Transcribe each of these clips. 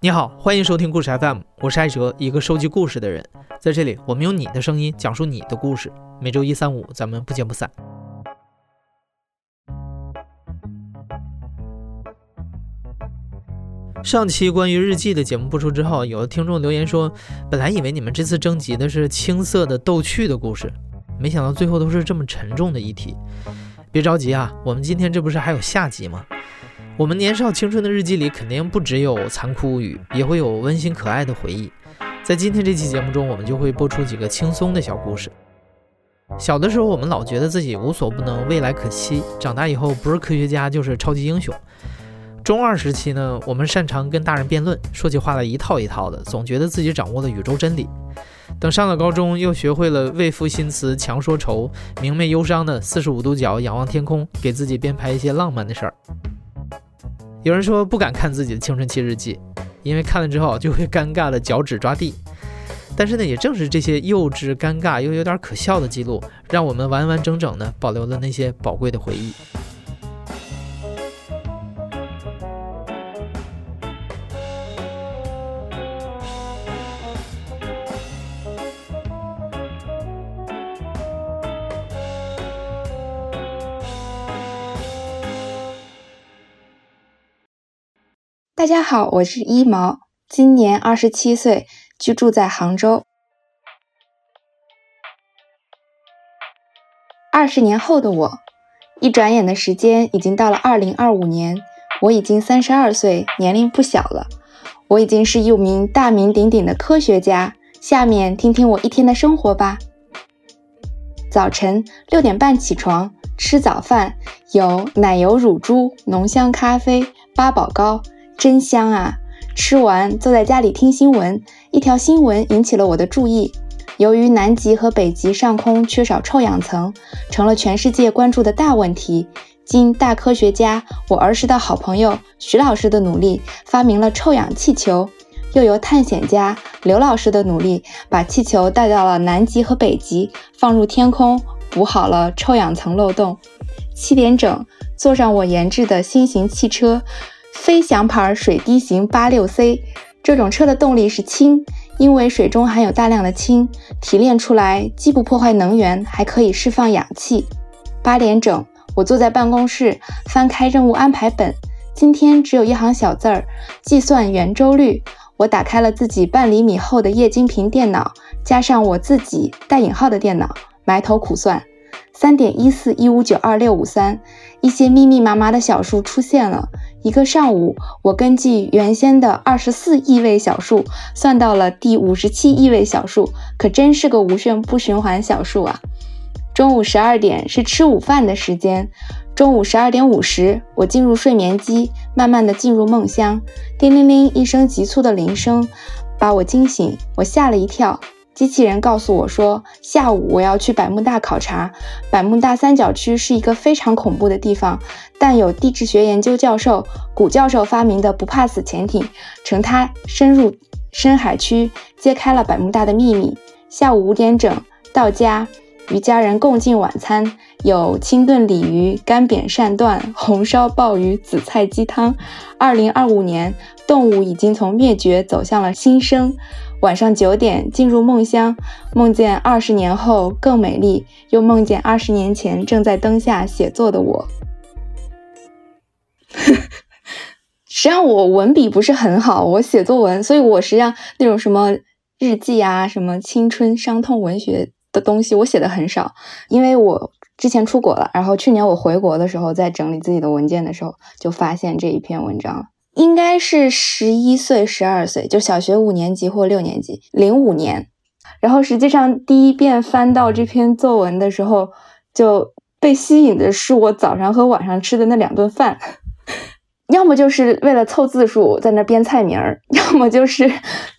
你好，欢迎收听故事 FM，我是艾哲，一个收集故事的人。在这里，我们用你的声音讲述你的故事。每周一、三、五，咱们不见不散。上期关于日记的节目播出之后，有的听众留言说，本来以为你们这次征集的是青涩的逗趣的故事，没想到最后都是这么沉重的议题。别着急啊，我们今天这不是还有下集吗？我们年少青春的日记里，肯定不只有残酷物语，也会有温馨可爱的回忆。在今天这期节目中，我们就会播出几个轻松的小故事。小的时候，我们老觉得自己无所不能，未来可期；长大以后，不是科学家就是超级英雄。中二时期呢，我们擅长跟大人辩论，说起话来一套一套的，总觉得自己掌握了宇宙真理。等上了高中，又学会了为赋新词强说愁，明媚忧伤的四十五度角仰望天空，给自己编排一些浪漫的事儿。有人说不敢看自己的青春期日记，因为看了之后就会尴尬的脚趾抓地。但是呢，也正是这些幼稚、尴尬又有点可笑的记录，让我们完完整整的保留了那些宝贵的回忆。大家好，我是一毛，今年二十七岁，居住在杭州。二十年后的我，一转眼的时间已经到了二零二五年，我已经三十二岁，年龄不小了。我已经是一名大名鼎鼎的科学家。下面听听我一天的生活吧。早晨六点半起床，吃早饭，有奶油乳猪、浓香咖啡、八宝糕。真香啊！吃完坐在家里听新闻，一条新闻引起了我的注意。由于南极和北极上空缺少臭氧层，成了全世界关注的大问题。经大科学家我儿时的好朋友徐老师的努力，发明了臭氧气球；又由探险家刘老师的努力，把气球带到了南极和北极，放入天空，补好了臭氧层漏洞。七点整，坐上我研制的新型汽车。飞翔牌水滴型八六 C 这种车的动力是氢，因为水中含有大量的氢，提炼出来既不破坏能源，还可以释放氧气。八点整，我坐在办公室，翻开任务安排本，今天只有一行小字儿：计算圆周率。我打开了自己半厘米厚的液晶屏电脑，加上我自己带引号的电脑，埋头苦算。三点一四一五九二六五三，一些密密麻麻的小数出现了。一个上午，我根据原先的二十四亿位小数算到了第五十七亿位小数，可真是个无限不循环小数啊！中午十二点是吃午饭的时间，中午十二点五十，我进入睡眠机，慢慢的进入梦乡。叮铃铃一声急促的铃声把我惊醒，我吓了一跳。机器人告诉我说，下午我要去百慕大考察。百慕大三角区是一个非常恐怖的地方，但有地质学研究教授古教授发明的不怕死潜艇，乘它深入深海区，揭开了百慕大的秘密。下午五点整到家，与家人共进晚餐，有清炖鲤鱼、干煸鳝段、红烧鲍鱼、紫菜鸡汤。二零二五年，动物已经从灭绝走向了新生。晚上九点进入梦乡，梦见二十年后更美丽，又梦见二十年前正在灯下写作的我。实际上我文笔不是很好，我写作文，所以我实际上那种什么日记啊、什么青春伤痛文学的东西，我写的很少。因为我之前出国了，然后去年我回国的时候，在整理自己的文件的时候，就发现这一篇文章。应该是十一岁、十二岁，就小学五年级或六年级，零五年。然后实际上第一遍翻到这篇作文的时候，就被吸引的是我早上和晚上吃的那两顿饭。要么就是为了凑字数在那编菜名儿，要么就是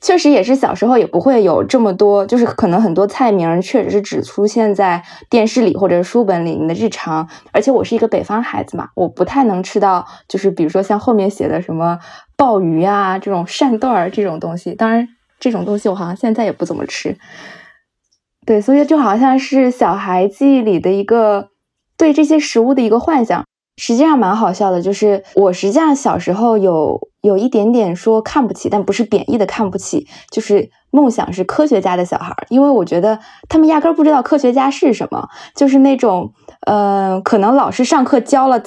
确实也是小时候也不会有这么多，就是可能很多菜名儿确实是只出现在电视里或者书本里你的日常。而且我是一个北方孩子嘛，我不太能吃到，就是比如说像后面写的什么鲍鱼啊这种鳝段儿这种东西。当然这种东西我好像现在也不怎么吃。对，所以就好像是小孩记忆里的一个对这些食物的一个幻想。实际上蛮好笑的，就是我实际上小时候有有一点点说看不起，但不是贬义的看不起，就是梦想是科学家的小孩，因为我觉得他们压根儿不知道科学家是什么，就是那种，呃，可能老师上课教了。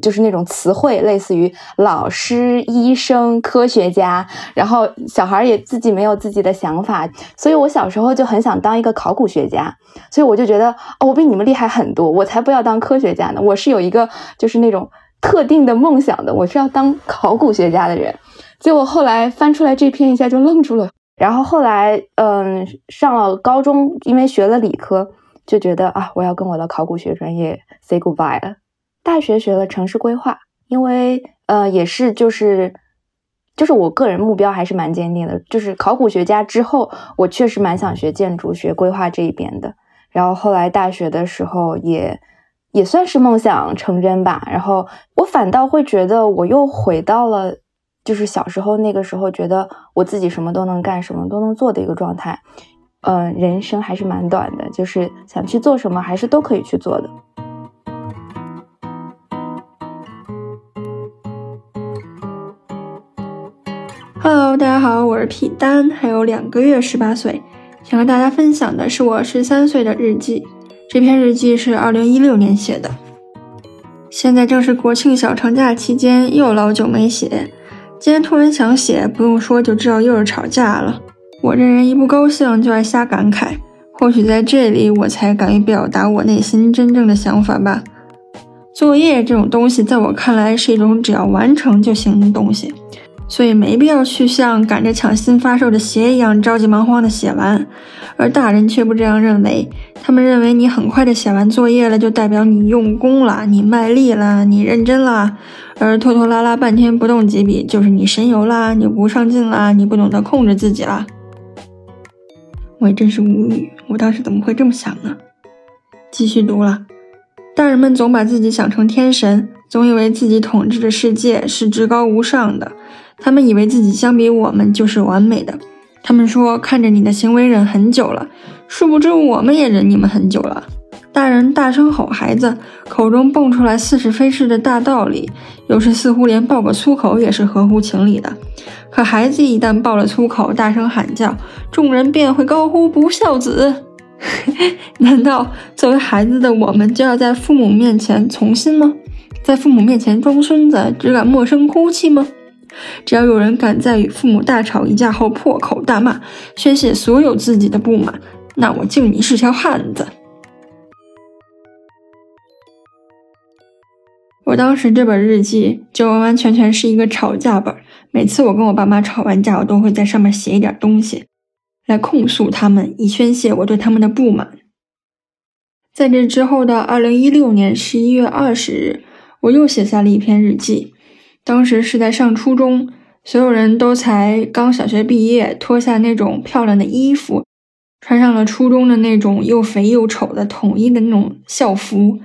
就是那种词汇，类似于老师、医生、科学家，然后小孩也自己没有自己的想法，所以我小时候就很想当一个考古学家，所以我就觉得哦，我比你们厉害很多，我才不要当科学家呢，我是有一个就是那种特定的梦想的，我是要当考古学家的人。结果后来翻出来这篇，一下就愣住了。然后后来，嗯，上了高中，因为学了理科，就觉得啊，我要跟我的考古学专业 say goodbye 了。大学学了城市规划，因为呃也是就是就是我个人目标还是蛮坚定的，就是考古学家之后，我确实蛮想学建筑学规划这一边的。然后后来大学的时候也也算是梦想成真吧。然后我反倒会觉得我又回到了就是小时候那个时候，觉得我自己什么都能干，什么都能做的一个状态。嗯，人生还是蛮短的，就是想去做什么还是都可以去做的。Hello，大家好，我是皮丹，还有两个月十八岁，想和大家分享的是我十三岁的日记。这篇日记是二零一六年写的，现在正是国庆小长假期间，又老久没写。今天突然想写，不用说就知道又是吵架了。我这人一不高兴就爱瞎感慨，或许在这里我才敢于表达我内心真正的想法吧。作业这种东西，在我看来是一种只要完成就行的东西。所以没必要去像赶着抢新发售的鞋一样着急忙慌的写完，而大人却不这样认为。他们认为你很快的写完作业了，就代表你用功了，你卖力了，你认真了；而拖拖拉拉半天不动几笔，就是你神游啦，你不上进啦，你不懂得控制自己啦。我也真是无语，我当时怎么会这么想呢？继续读了，大人们总把自己想成天神，总以为自己统治的世界是至高无上的。他们以为自己相比我们就是完美的。他们说看着你的行为忍很久了，殊不知我们也忍你们很久了。大人大声吼孩子，口中蹦出来似是非是的大道理，有时似乎连爆个粗口也是合乎情理的。可孩子一旦爆了粗口，大声喊叫，众人便会高呼不孝子。难道作为孩子的我们就要在父母面前从心吗？在父母面前装孙子，只敢默声哭泣吗？只要有人敢在与父母大吵一架后破口大骂，宣泄所有自己的不满，那我敬你是条汉子。我当时这本日记就完完全全是一个吵架本。每次我跟我爸妈吵完架，我都会在上面写一点东西，来控诉他们，以宣泄我对他们的不满。在这之后的二零一六年十一月二十日，我又写下了一篇日记。当时是在上初中，所有人都才刚小学毕业，脱下那种漂亮的衣服，穿上了初中的那种又肥又丑的统一的那种校服，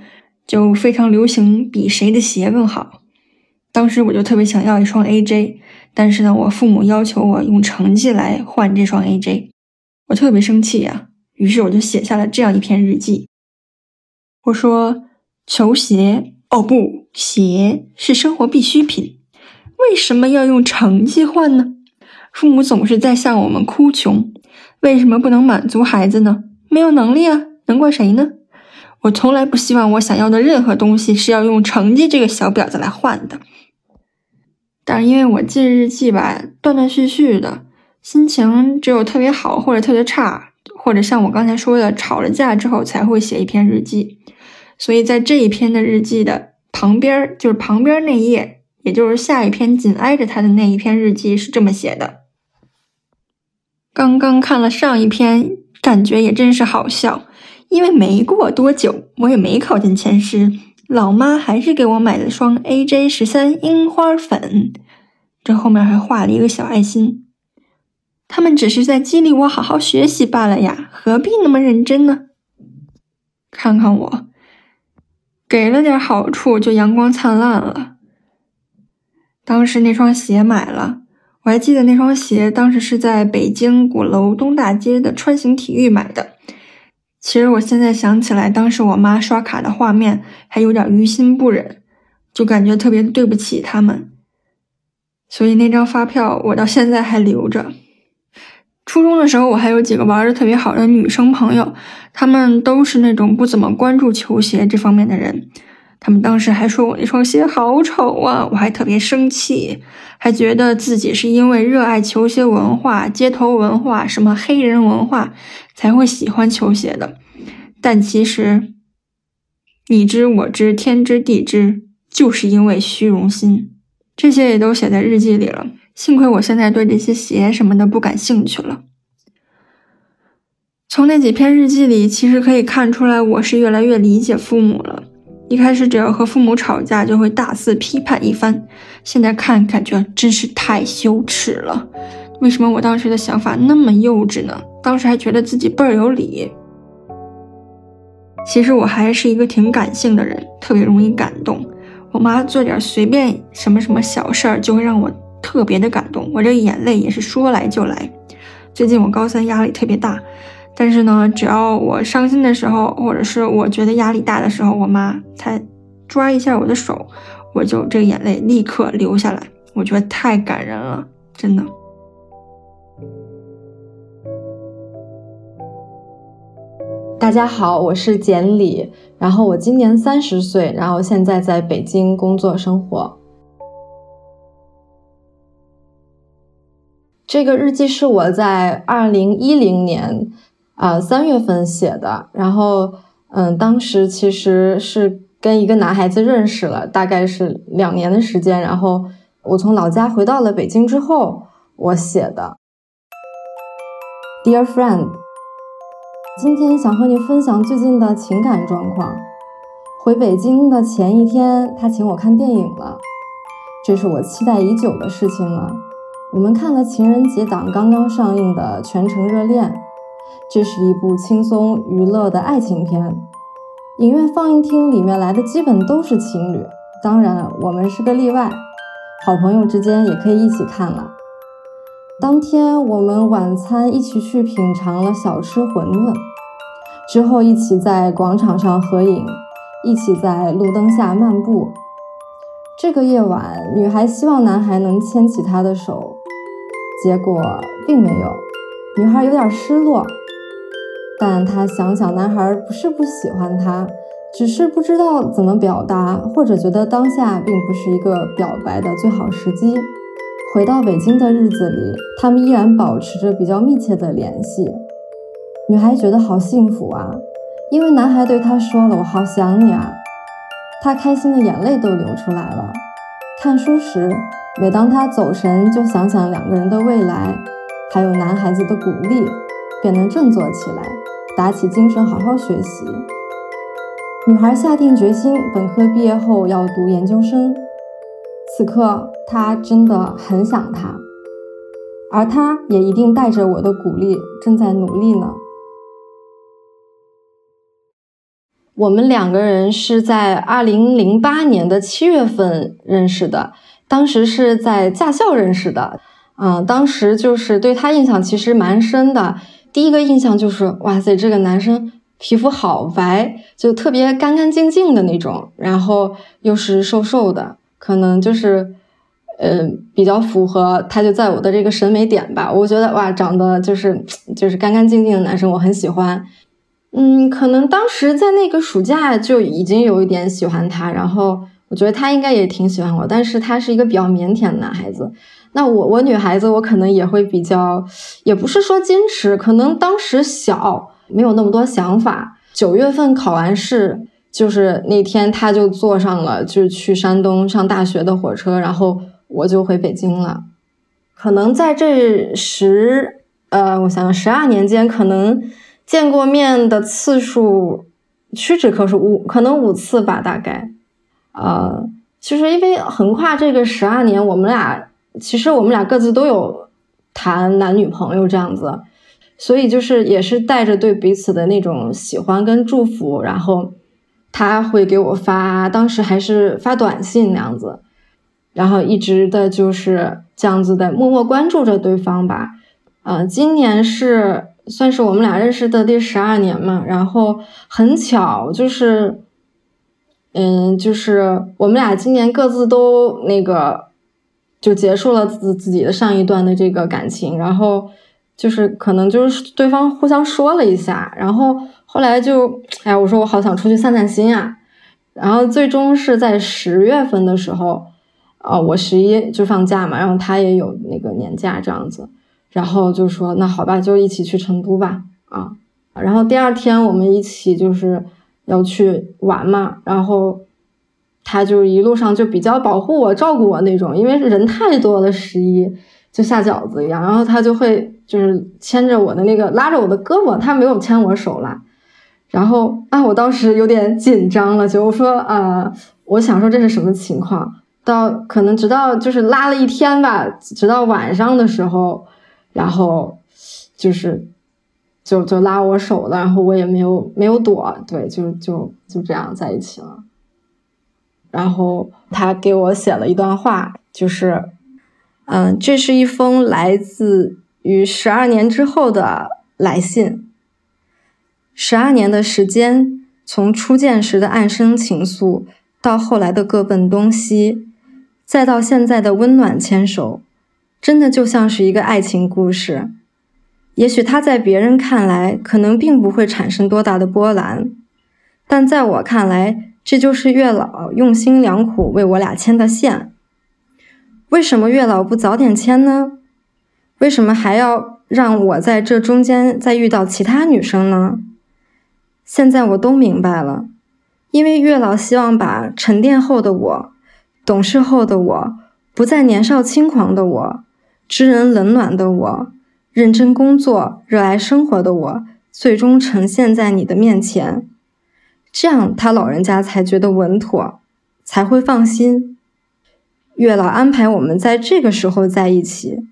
就非常流行比谁的鞋更好。当时我就特别想要一双 AJ，但是呢，我父母要求我用成绩来换这双 AJ，我特别生气呀。于是我就写下了这样一篇日记，我说：球鞋。哦不，鞋是生活必需品，为什么要用成绩换呢？父母总是在向我们哭穷，为什么不能满足孩子呢？没有能力啊，能怪谁呢？我从来不希望我想要的任何东西是要用成绩这个小婊子来换的。但是因为我记日记吧，断断续续的，心情只有特别好或者特别差，或者像我刚才说的，吵了架之后才会写一篇日记。所以在这一篇的日记的旁边，就是旁边那页，也就是下一篇紧挨着他的那一篇日记是这么写的。刚刚看了上一篇，感觉也真是好笑，因为没过多久，我也没考进前十，老妈还是给我买了双 AJ 十三樱花粉，这后面还画了一个小爱心。他们只是在激励我好好学习罢了呀，何必那么认真呢？看看我。给了点好处就阳光灿烂了。当时那双鞋买了，我还记得那双鞋当时是在北京鼓楼东大街的川行体育买的。其实我现在想起来，当时我妈刷卡的画面还有点于心不忍。就感觉特别对不起他们，所以那张发票我到现在还留着。初中的时候，我还有几个玩的特别好的女生朋友，她们都是那种不怎么关注球鞋这方面的人。他们当时还说我那双鞋好丑啊，我还特别生气，还觉得自己是因为热爱球鞋文化、街头文化、什么黑人文化才会喜欢球鞋的。但其实，你知我知天知地知，就是因为虚荣心，这些也都写在日记里了。幸亏我现在对这些鞋什么的不感兴趣了。从那几篇日记里，其实可以看出来，我是越来越理解父母了。一开始只要和父母吵架，就会大肆批判一番。现在看，感觉真是太羞耻了。为什么我当时的想法那么幼稚呢？当时还觉得自己倍儿有理。其实我还是一个挺感性的人，特别容易感动。我妈做点随便什么什么小事儿，就会让我。特别的感动，我这个眼泪也是说来就来。最近我高三压力特别大，但是呢，只要我伤心的时候，或者是我觉得压力大的时候，我妈她抓一下我的手，我就这个眼泪立刻流下来。我觉得太感人了，真的。大家好，我是简里，然后我今年三十岁，然后现在在北京工作生活。这个日记是我在二零一零年啊三月份写的，然后嗯，当时其实是跟一个男孩子认识了，大概是两年的时间，然后我从老家回到了北京之后，我写的。Dear friend，今天想和你分享最近的情感状况。回北京的前一天，他请我看电影了，这是我期待已久的事情了。我们看了情人节档刚刚上映的《全城热恋》，这是一部轻松娱乐的爱情片。影院放映厅里面来的基本都是情侣，当然我们是个例外。好朋友之间也可以一起看了。当天我们晚餐一起去品尝了小吃馄饨，之后一起在广场上合影，一起在路灯下漫步。这个夜晚，女孩希望男孩能牵起她的手。结果并没有，女孩有点失落，但她想想，男孩不是不喜欢她，只是不知道怎么表达，或者觉得当下并不是一个表白的最好时机。回到北京的日子里，他们依然保持着比较密切的联系。女孩觉得好幸福啊，因为男孩对她说了“我好想你啊”，她开心的眼泪都流出来了。看书时。每当他走神，就想想两个人的未来，还有男孩子的鼓励，便能振作起来，打起精神好好学习。女孩下定决心，本科毕业后要读研究生。此刻，她真的很想他，而他也一定带着我的鼓励，正在努力呢。我们两个人是在二零零八年的七月份认识的。当时是在驾校认识的，嗯，当时就是对他印象其实蛮深的。第一个印象就是，哇塞，这个男生皮肤好白，就特别干干净净的那种，然后又是瘦瘦的，可能就是，呃，比较符合他就在我的这个审美点吧。我觉得哇，长得就是就是干干净净的男生，我很喜欢。嗯，可能当时在那个暑假就已经有一点喜欢他，然后。我觉得他应该也挺喜欢我，但是他是一个比较腼腆的男孩子。那我我女孩子，我可能也会比较，也不是说矜持，可能当时小，没有那么多想法。九月份考完试，就是那天他就坐上了就是去山东上大学的火车，然后我就回北京了。可能在这十呃，我想想，十二年间，可能见过面的次数屈指可数，五可能五次吧，大概。呃，其实因为横跨这个十二年，我们俩其实我们俩各自都有谈男女朋友这样子，所以就是也是带着对彼此的那种喜欢跟祝福，然后他会给我发，当时还是发短信那样子，然后一直的就是这样子的默默关注着对方吧。呃，今年是算是我们俩认识的第十二年嘛，然后很巧就是。嗯，就是我们俩今年各自都那个就结束了自自己的上一段的这个感情，然后就是可能就是对方互相说了一下，然后后来就哎，我说我好想出去散散心啊，然后最终是在十月份的时候，啊，我十一就放假嘛，然后他也有那个年假这样子，然后就说那好吧，就一起去成都吧，啊，然后第二天我们一起就是要去玩嘛，然后他就一路上就比较保护我、照顾我那种，因为人太多了，十一就下饺子一样，然后他就会就是牵着我的那个拉着我的胳膊，他没有牵我手啦。然后啊，我当时有点紧张了，就我说啊，我想说这是什么情况？到可能直到就是拉了一天吧，直到晚上的时候，然后就是就就拉我手了，然后我也没有没有躲，对，就就就这样在一起了。然后他给我写了一段话，就是嗯，这是一封来自于十二年之后的来信。十二年的时间，从初见时的暗生情愫，到后来的各奔东西，再到现在的温暖牵手，真的就像是一个爱情故事。也许它在别人看来可能并不会产生多大的波澜，但在我看来，这就是月老用心良苦为我俩牵的线。为什么月老不早点牵呢？为什么还要让我在这中间再遇到其他女生呢？现在我都明白了，因为月老希望把沉淀后的我、懂事后的我、不再年少轻狂的我、知人冷暖的我、认真工作、热爱生活的我，最终呈现在你的面前，这样他老人家才觉得稳妥，才会放心。月老安排我们在这个时候在一起，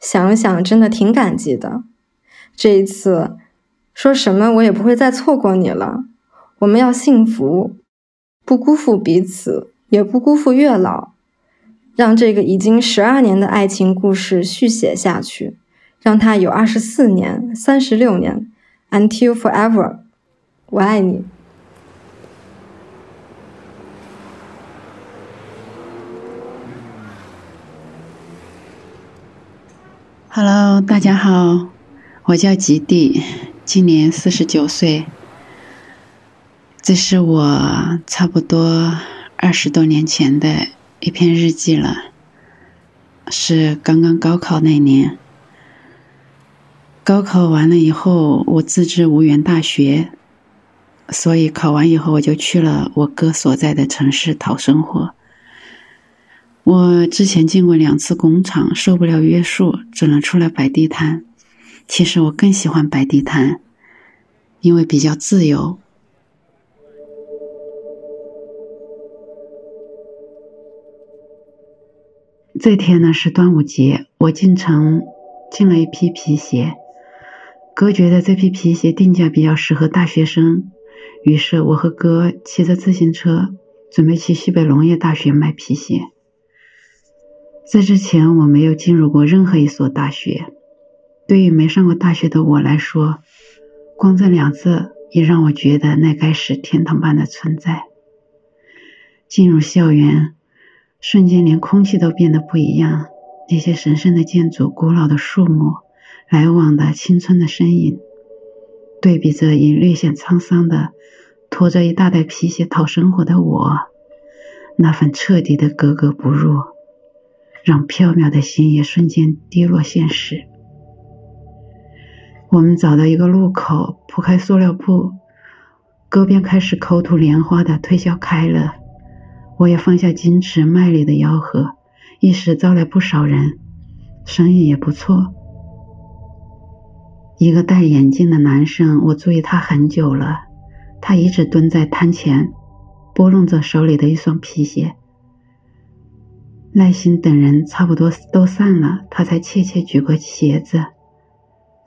想想真的挺感激的。这一次。说什么我也不会再错过你了。我们要幸福，不辜负彼此，也不辜负月老，让这个已经十二年的爱情故事续写下去，让他有二十四年、三十六年，until forever。我爱你。Hello，大家好，我叫吉地。今年四十九岁，这是我差不多二十多年前的一篇日记了，是刚刚高考那年。高考完了以后，我自知无缘大学，所以考完以后我就去了我哥所在的城市讨生活。我之前进过两次工厂，受不了约束，只能出来摆地摊。其实我更喜欢摆地摊，因为比较自由。这天呢是端午节，我进城进了一批皮鞋。哥觉得这批皮鞋定价比较适合大学生，于是我和哥骑着自行车准备去西北农业大学买皮鞋。在之前我没有进入过任何一所大学。对于没上过大学的我来说，光这两字也让我觉得那该是天堂般的存在。进入校园，瞬间连空气都变得不一样。那些神圣的建筑、古老的树木、来往的青春的身影，对比着已略显沧桑的拖着一大袋皮鞋讨生活的我，那份彻底的格格不入，让飘渺的心也瞬间跌落现实。我们找到一个路口，铺开塑料布，哥便开始口吐莲花的推销开了。我也放下矜持卖力的吆喝，一时招来不少人，生意也不错。一个戴眼镜的男生，我注意他很久了，他一直蹲在摊前，拨弄着手里的一双皮鞋。耐心等人差不多都散了，他才怯怯举过鞋子。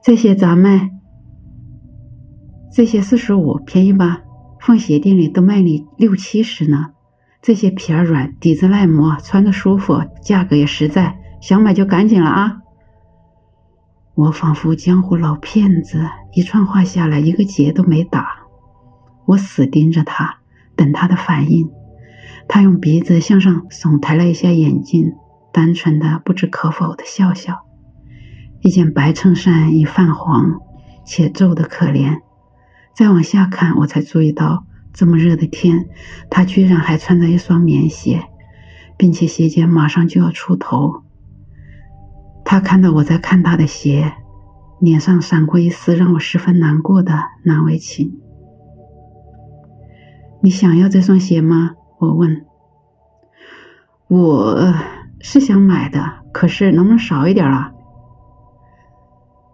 这些咋卖？这些四十五，便宜吧？放鞋店里都卖你六七十呢。这些皮儿软，底子耐磨，穿着舒服，价格也实在，想买就赶紧了啊！我仿佛江湖老骗子，一串话下来，一个结都没打。我死盯着他，等他的反应。他用鼻子向上耸抬了一下眼镜，单纯的不知可否的笑笑。一件白衬衫已泛黄且皱得可怜。再往下看，我才注意到，这么热的天，他居然还穿着一双棉鞋，并且鞋尖马上就要出头。他看到我在看他的鞋，脸上闪过一丝让我十分难过的难为情。你想要这双鞋吗？我问。我是想买的，可是能不能少一点啊？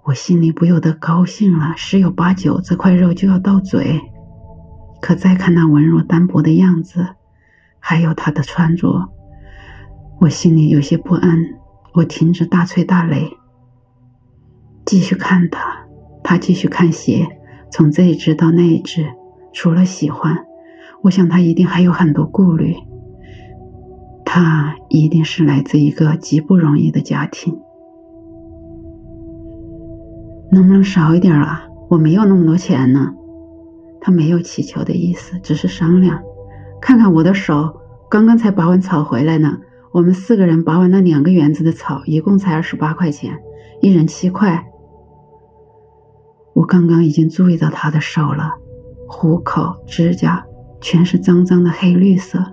我心里不由得高兴了，十有八九这块肉就要到嘴。可再看那文弱单薄的样子，还有他的穿着，我心里有些不安。我停止大吹大擂，继续看他，他继续看鞋，从这一只到那一只，除了喜欢。我想他一定还有很多顾虑，他一定是来自一个极不容易的家庭。能不能少一点啊？我没有那么多钱呢。他没有乞求的意思，只是商量。看看我的手，刚刚才拔完草回来呢。我们四个人拔完那两个园子的草，一共才二十八块钱，一人七块。我刚刚已经注意到他的手了，虎口、指甲。全是脏脏的黑绿色。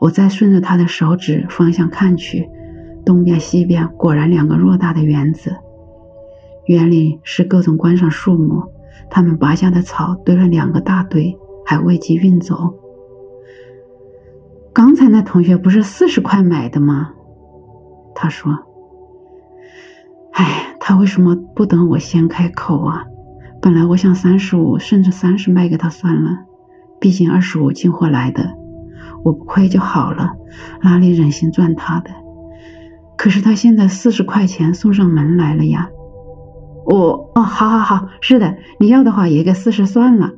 我再顺着他的手指方向看去，东边西边果然两个偌大的园子，园里是各种观赏树木。他们拔下的草堆了两个大堆，还未及运走。刚才那同学不是四十块买的吗？他说：“哎，他为什么不等我先开口啊？本来我想三十五甚至三十卖给他算了。”毕竟二十五进货来的，我不亏就好了，哪里忍心赚他的？可是他现在四十块钱送上门来了呀！我哦，好好好，是的，你要的话也给四十算了。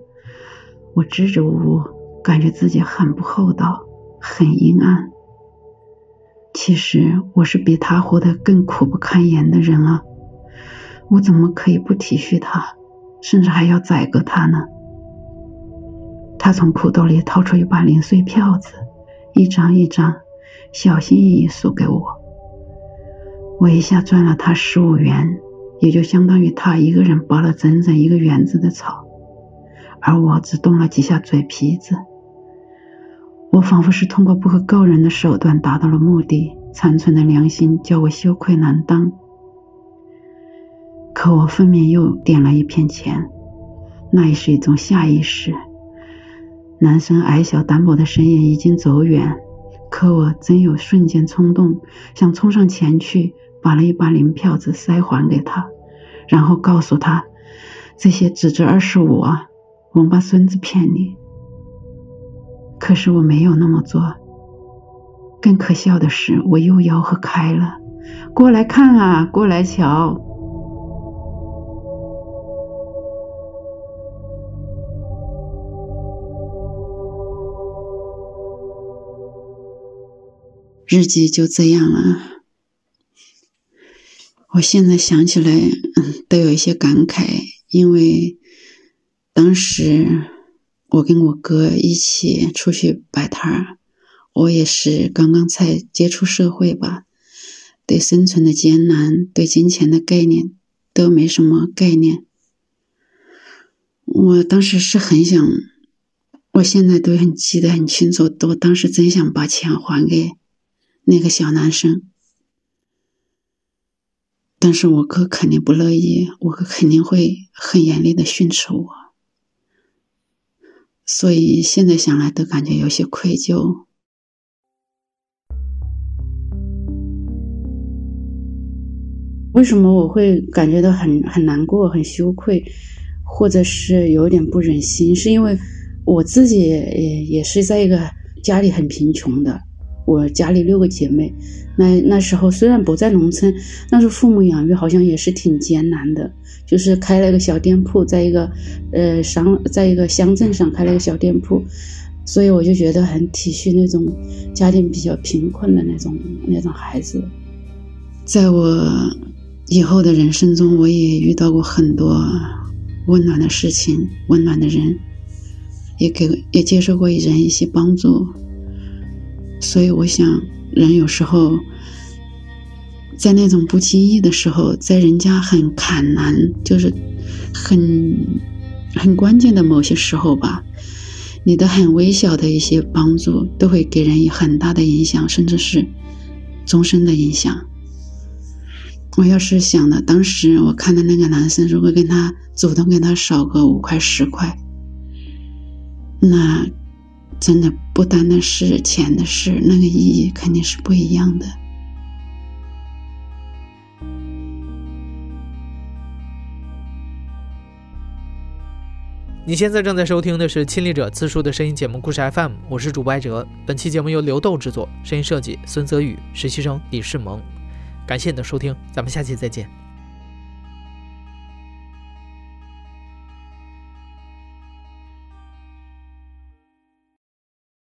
我支支吾吾，感觉自己很不厚道，很阴暗。其实我是比他活得更苦不堪言的人啊！我怎么可以不体恤他，甚至还要宰割他呢？他从裤兜里掏出一把零碎票子，一张一张，小心翼翼送给我。我一下赚了他十五元，也就相当于他一个人拔了整整一个园子的草，而我只动了几下嘴皮子。我仿佛是通过不可告人的手段达到了目的，残存的良心叫我羞愧难当。可我分明又点了一片钱，那也是一种下意识。男生矮小单薄的身影已经走远，可我真有瞬间冲动，想冲上前去，把了一把零票子塞还给他，然后告诉他：“这些只值二十五啊，王八孙子骗你。”可是我没有那么做。更可笑的是，我又吆喝开了：“过来看啊，过来瞧！”日记就这样了。我现在想起来，嗯，都有一些感慨，因为当时我跟我哥一起出去摆摊儿，我也是刚刚才接触社会吧，对生存的艰难，对金钱的概念都没什么概念。我当时是很想，我现在都很记得很清楚，我当时真想把钱还给。那个小男生，但是我哥肯定不乐意，我哥肯定会很严厉的训斥我，所以现在想来都感觉有些愧疚。为什么我会感觉到很很难过、很羞愧，或者是有点不忍心？是因为我自己也也是在一个家里很贫穷的。我家里六个姐妹，那那时候虽然不在农村，但是父母养育好像也是挺艰难的，就是开了一个小店铺，在一个呃商，在一个乡镇上开了一个小店铺，所以我就觉得很体恤那种家庭比较贫困的那种那种孩子。在我以后的人生中，我也遇到过很多温暖的事情，温暖的人，也给也接受过人一些帮助。所以我想，人有时候在那种不经意的时候，在人家很坎难，就是很很关键的某些时候吧，你的很微小的一些帮助，都会给人以很大的影响，甚至是终身的影响。我要是想的，当时我看到那个男生，如果跟他主动跟他少个五块十块，那真的不单单是钱的事，那个意义肯定是不一样的。你现在正在收听的是亲历者自述的声音节目故事 FM，我是主播艾哲。本期节目由刘豆制作，声音设计孙泽宇，实习生李世萌。感谢你的收听，咱们下期再见。